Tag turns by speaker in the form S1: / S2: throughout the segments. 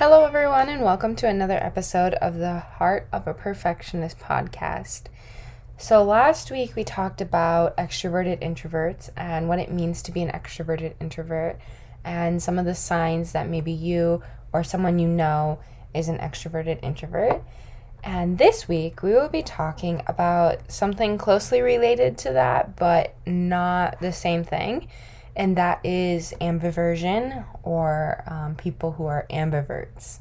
S1: Hello, everyone, and welcome to another episode of the Heart of a Perfectionist podcast. So, last week we talked about extroverted introverts and what it means to be an extroverted introvert, and some of the signs that maybe you or someone you know is an extroverted introvert. And this week we will be talking about something closely related to that, but not the same thing and that is ambiversion or um, people who are ambiverts.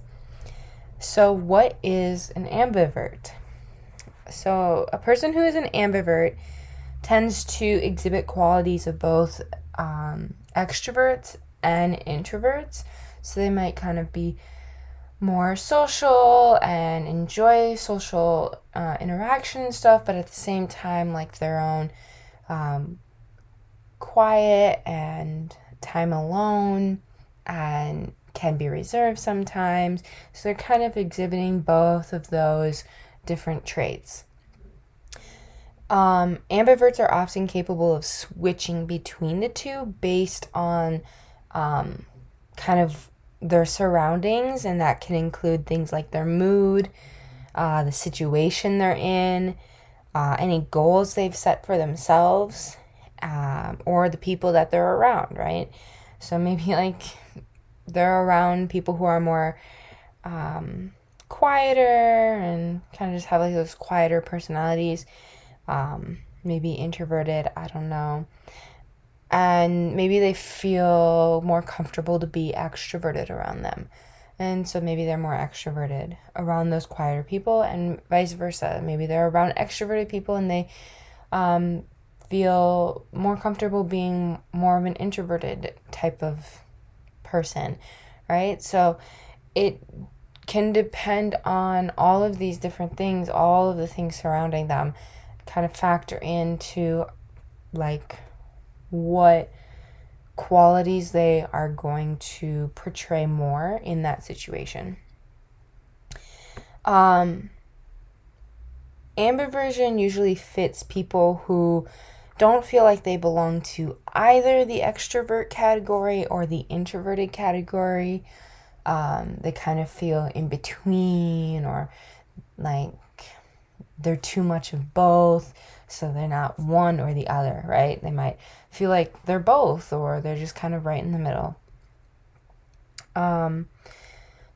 S1: So, what is an ambivert? So, a person who is an ambivert tends to exhibit qualities of both um, extroverts and introverts. So, they might kind of be more social and enjoy social uh, interaction and stuff, but at the same time, like their own um, quiet and time alone and can be reserved sometimes. So they're kind of exhibiting both of those different traits. Um, ambiverts are often capable of switching between the two based on um, kind of their surroundings, and that can include things like their mood, uh, the situation they're in, uh, any goals they've set for themselves, um, or the people that they're around, right? So maybe like they're around people who are more um, quieter and kind of just have like those quieter personalities, um, maybe introverted, I don't know. And maybe they feel more comfortable to be extroverted around them. And so maybe they're more extroverted around those quieter people, and vice versa. Maybe they're around extroverted people and they um, feel more comfortable being more of an introverted type of person, right? So it can depend on all of these different things, all of the things surrounding them kind of factor into like what qualities they are going to portray more in that situation. Um, ambiversion usually fits people who don't feel like they belong to either the extrovert category or the introverted category. Um, they kind of feel in between or like they're too much of both, so they're not one or the other, right? They might feel like they're both or they're just kind of right in the middle. Um,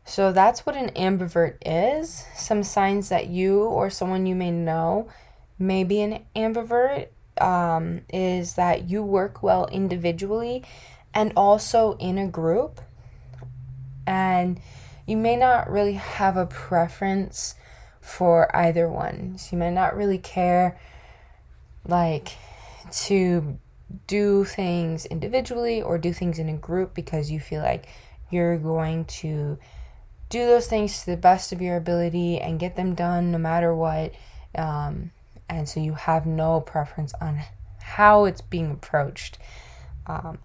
S1: so that's what an ambivert is. Some signs that you or someone you may know may be an ambivert um, is that you work well individually and also in a group. And you may not really have a preference for either one. So you may not really care like to do things individually or do things in a group because you feel like you're going to do those things to the best of your ability and get them done no matter what. Um, and so you have no preference on how it's being approached. Um,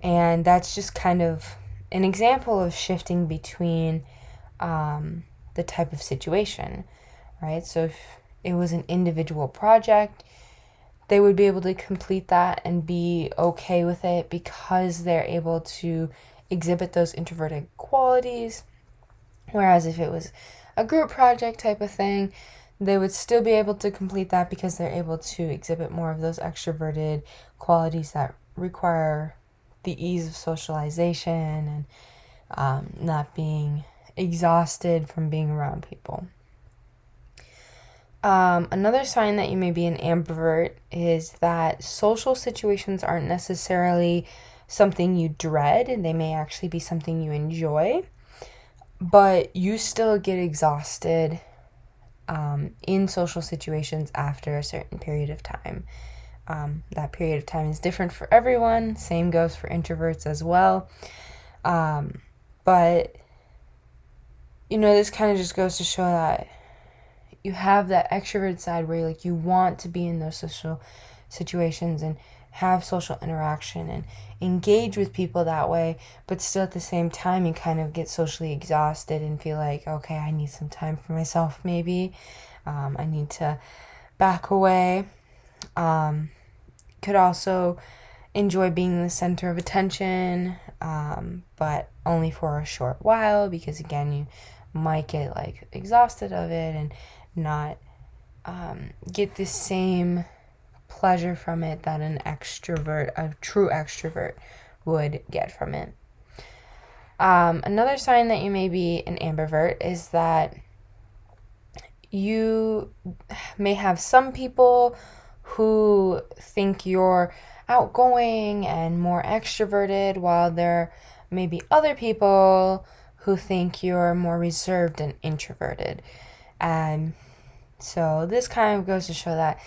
S1: and that's just kind of an example of shifting between um, the type of situation, right? So if it was an individual project, they would be able to complete that and be okay with it because they're able to exhibit those introverted qualities. Whereas if it was a group project type of thing, they would still be able to complete that because they're able to exhibit more of those extroverted qualities that require the ease of socialization and um, not being exhausted from being around people. Um, another sign that you may be an ambivert is that social situations aren't necessarily something you dread, and they may actually be something you enjoy, but you still get exhausted um, in social situations after a certain period of time. Um, that period of time is different for everyone. Same goes for introverts as well. Um, but, you know, this kind of just goes to show that you have that extroverted side where like you want to be in those social situations and have social interaction and engage with people that way, but still at the same time, you kind of get socially exhausted and feel like, okay, I need some time for myself, maybe. Um, I need to back away. Um, could also enjoy being the center of attention, um, but only for a short while because, again, you might get like exhausted of it and not um, get the same pleasure from it that an extrovert, a true extrovert, would get from it. Um, another sign that you may be an ambivert is that you may have some people who think you're outgoing and more extroverted, while there may be other people who think you're more reserved and introverted. And so this kind of goes to show that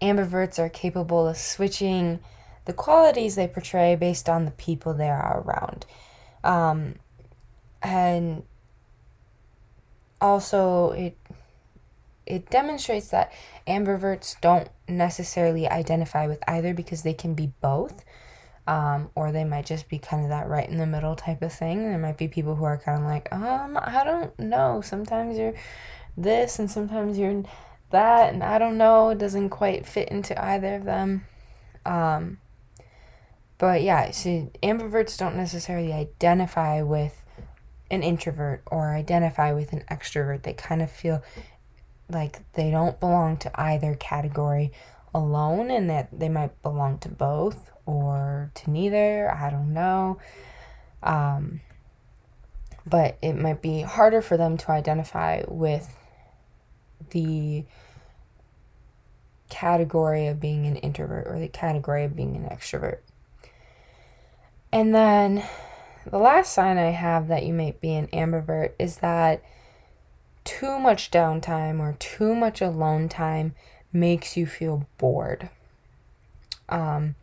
S1: ambiverts are capable of switching the qualities they portray based on the people they are around. Um, and also, it it demonstrates that ambiverts don't necessarily identify with either because they can be both. Um, or they might just be kind of that right in the middle type of thing. There might be people who are kind of like, um, I don't know. Sometimes you're this and sometimes you're that, and I don't know. It doesn't quite fit into either of them. Um, but yeah, see, ambiverts don't necessarily identify with an introvert or identify with an extrovert. They kind of feel like they don't belong to either category alone and that they might belong to both or to neither. I don't know. Um, but it might be harder for them to identify with the category of being an introvert or the category of being an extrovert. And then the last sign I have that you might be an ambivert is that too much downtime or too much alone time makes you feel bored. Um,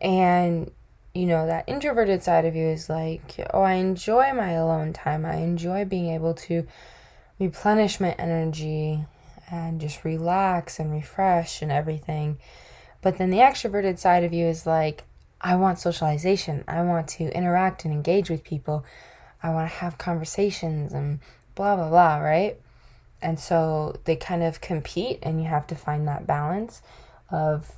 S1: and you know, that introverted side of you is like, oh, I enjoy my alone time. I enjoy being able to replenish my energy and just relax and refresh and everything. But then the extroverted side of you is like, I want socialization. I want to interact and engage with people. I want to have conversations and blah, blah, blah, right? And so they kind of compete, and you have to find that balance of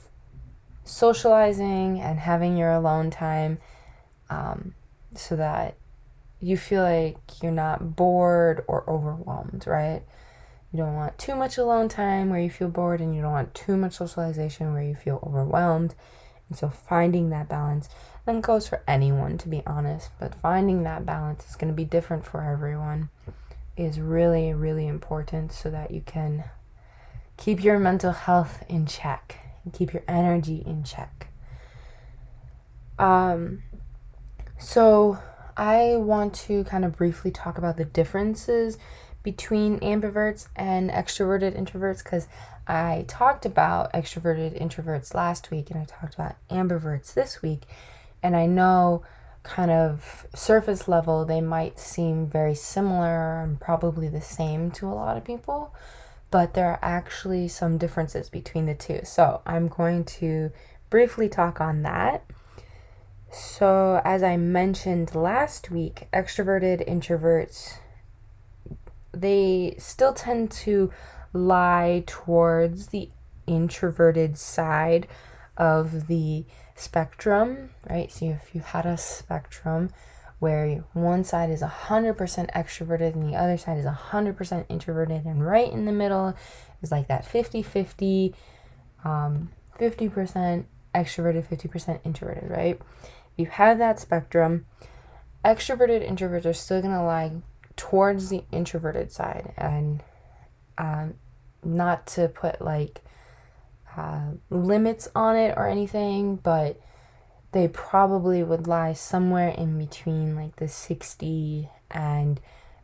S1: socializing and having your alone time um, so that you feel like you're not bored or overwhelmed, right? You don't want too much alone time where you feel bored, and you don't want too much socialization where you feel overwhelmed. And so finding that balance then goes for anyone, to be honest, but finding that balance is going to be different for everyone is really, really important so that you can keep your mental health in check and keep your energy in check. Um, so I want to kind of briefly talk about the differences between ambiverts and extroverted introverts because I talked about extroverted introverts last week and I talked about ambiverts this week. And I know, kind of surface level, they might seem very similar and probably the same to a lot of people, but there are actually some differences between the two. So I'm going to briefly talk on that. So, as I mentioned last week, extroverted introverts they still tend to lie towards the introverted side of the spectrum, right? So if you had a spectrum where one side is 100% extroverted and the other side is 100% introverted, and right in the middle is like that 50 50, um, 50% extroverted, 50% introverted, right? If you have that spectrum, extroverted introverts are still going to lie towards the introverted side and um, not to put like uh, limits on it or anything, but they probably would lie somewhere in between like the 60 and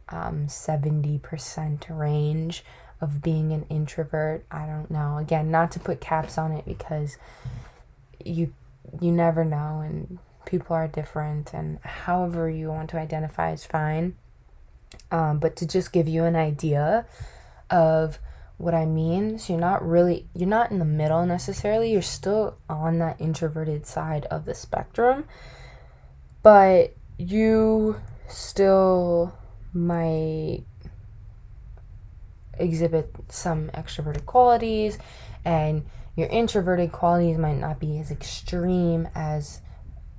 S1: um, 70% range of being an introvert. I don't know. Again, not to put caps on it because you you never know and people are different and however you want to identify is fine um, but to just give you an idea of what I mean. So you're not really, you're not in the middle necessarily. You're still on that introverted side of the spectrum, but you still might exhibit some extroverted qualities and your introverted qualities might not be as extreme as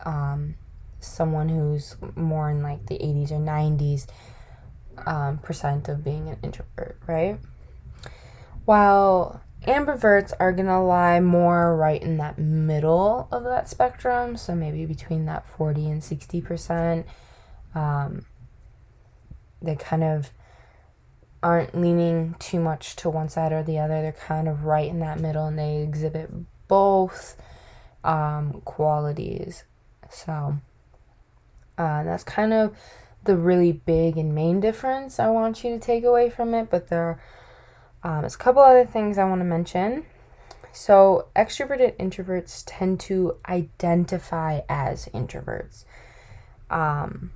S1: um, someone who's more in like the 80s or 90s um, percent of being an introvert, right? While ambiverts are gonna lie more right in that middle of that spectrum, so maybe between that 40 and 60 percent. Um, they kind of aren't leaning too much to one side or the other. They're kind of right in that middle and they exhibit both um, qualities. So uh, that's kind of the really big and main difference I want you to take away from it. But there um, a couple other things I want to mention. So, extroverted introverts tend to identify as introverts. Um,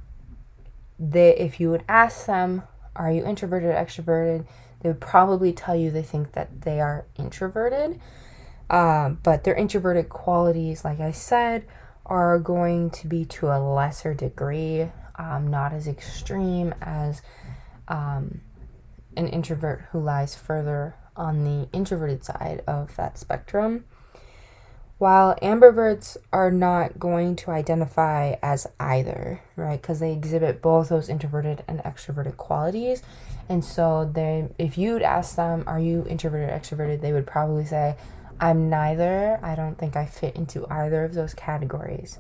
S1: they, if you would ask them, are you introverted or extroverted? They would probably tell you they think that they are introverted. Um, but their introverted qualities, like I said, are going to be to a lesser degree, um, not as extreme as um, an introvert who lies further on the introverted side of that spectrum. While ambiverts are not going to identify as either, right? Because they exhibit both those introverted and extroverted qualities. And so they if you'd ask them, are you introverted or extroverted, they would probably say, I'm neither. I don't think I fit into either of those categories.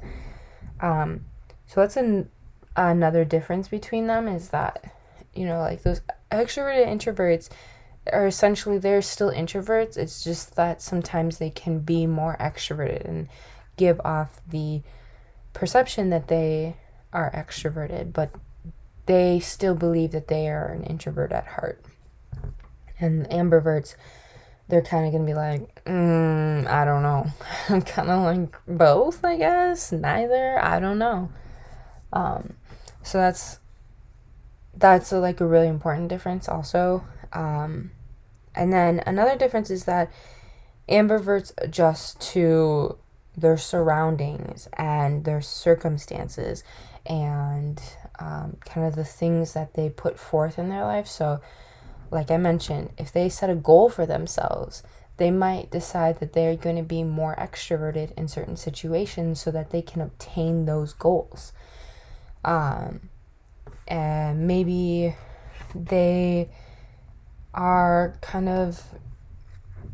S1: Um, so that's an, another difference between them is that, you know, like those extroverted introverts are essentially they're still introverts. It's just that sometimes they can be more extroverted and give off the perception that they are extroverted, but they still believe that they are an introvert at heart. And ambiverts, they're kind of to be like, mm, I don't know. I'm kind of like both, I guess. Neither. I don't know. Um, so that's that's a, like a really important difference also um, and then another difference is that ambiverts adjust to their surroundings and their circumstances and um, kind of the things that they put forth in their life. So, like I mentioned, if they set a goal for themselves, they might decide that they're going to be more extroverted in certain situations so that they can obtain those goals. Um, and maybe they are kind of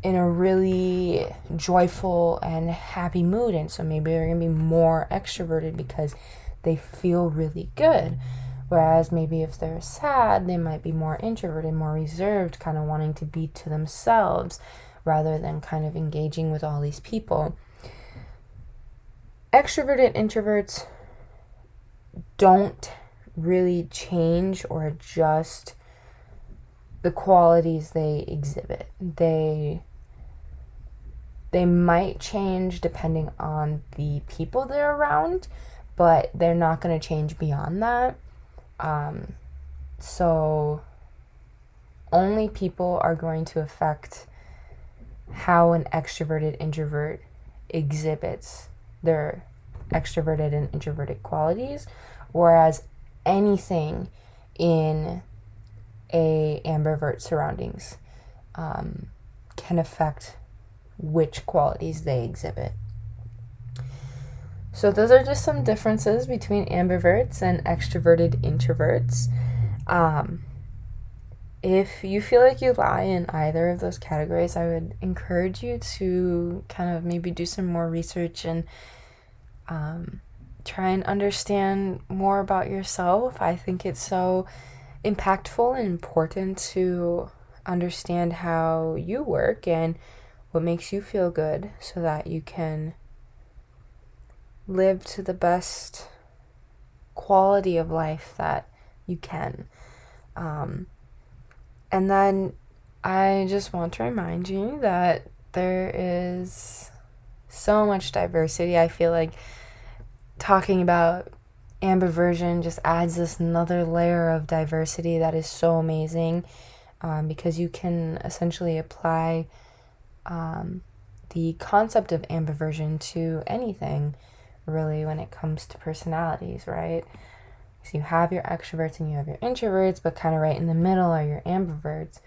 S1: in a really joyful and happy mood and so maybe they're going to be more extroverted because they feel really good whereas maybe if they're sad they might be more introverted more reserved kind of wanting to be to themselves rather than kind of engaging with all these people extroverted introverts don't really change or adjust the qualities they exhibit. They they might change depending on the people they're around, but they're not going to change beyond that. Um, so only people are going to affect how an extroverted introvert exhibits their extroverted and introverted qualities, whereas anything in a ambivert surroundings um, can affect which qualities they exhibit. So those are just some differences between ambiverts and extroverted introverts. Um, if you feel like you lie in either of those categories, I would encourage you to kind of maybe do some more research and um, try and understand more about yourself. I think it's so impactful and important to understand how you work and what makes you feel good so that you can live to the best quality of life that you can. Um, and then I just want to remind you that there is so much diversity. I feel like talking about ambiversion just adds this another layer of diversity that is so amazing. um, because you can essentially apply um, the concept of ambiversion to anything really when it comes to personalities, right? So you have your extroverts and you have your introverts, but kind of right in the middle are your ambiverts.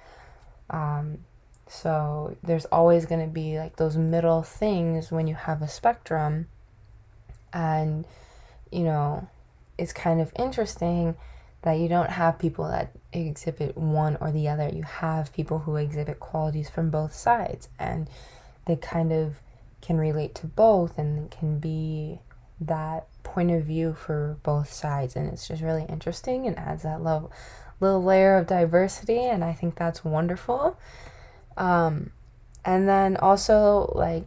S1: Um, so there's always going to be like those middle things when you have a spectrum. And, you know, it's kind of interesting that you don't have people that exhibit one or the other. You have people who exhibit qualities from both sides and they kind of can relate to both and can be that point of view for both sides and it's just really interesting and adds that little, little layer of diversity and I think that's wonderful. Um, and then also like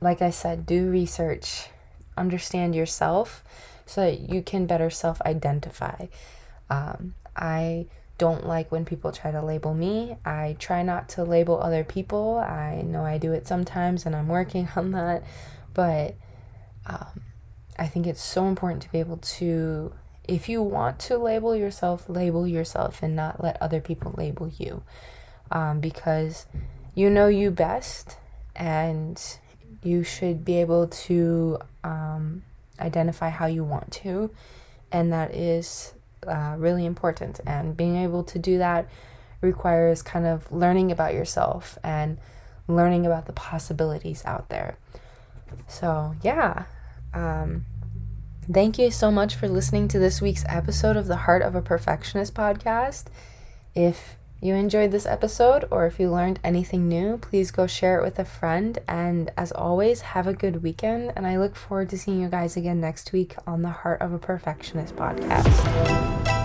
S1: like I said, do research, understand yourself so that you can better self identify. Um, I don't like when people try to label me. I try not to label other people. I know I do it sometimes and I'm working on that, but um, I think it's so important to be able to, if you want to label yourself, label yourself and not let other people label you um, because you know you best and you should be able to um, identify how you want to, and that is uh, really important. And being able to do that requires kind of learning about yourself and learning about the possibilities out there. So, yeah. Um, thank you so much for listening to this week's episode of the Heart of a Perfectionist podcast. If you enjoyed this episode or if you learned anything new, please go share it with a friend. And as always, have a good weekend. And I look forward to seeing you guys again next week on the Heart of a Perfectionist podcast.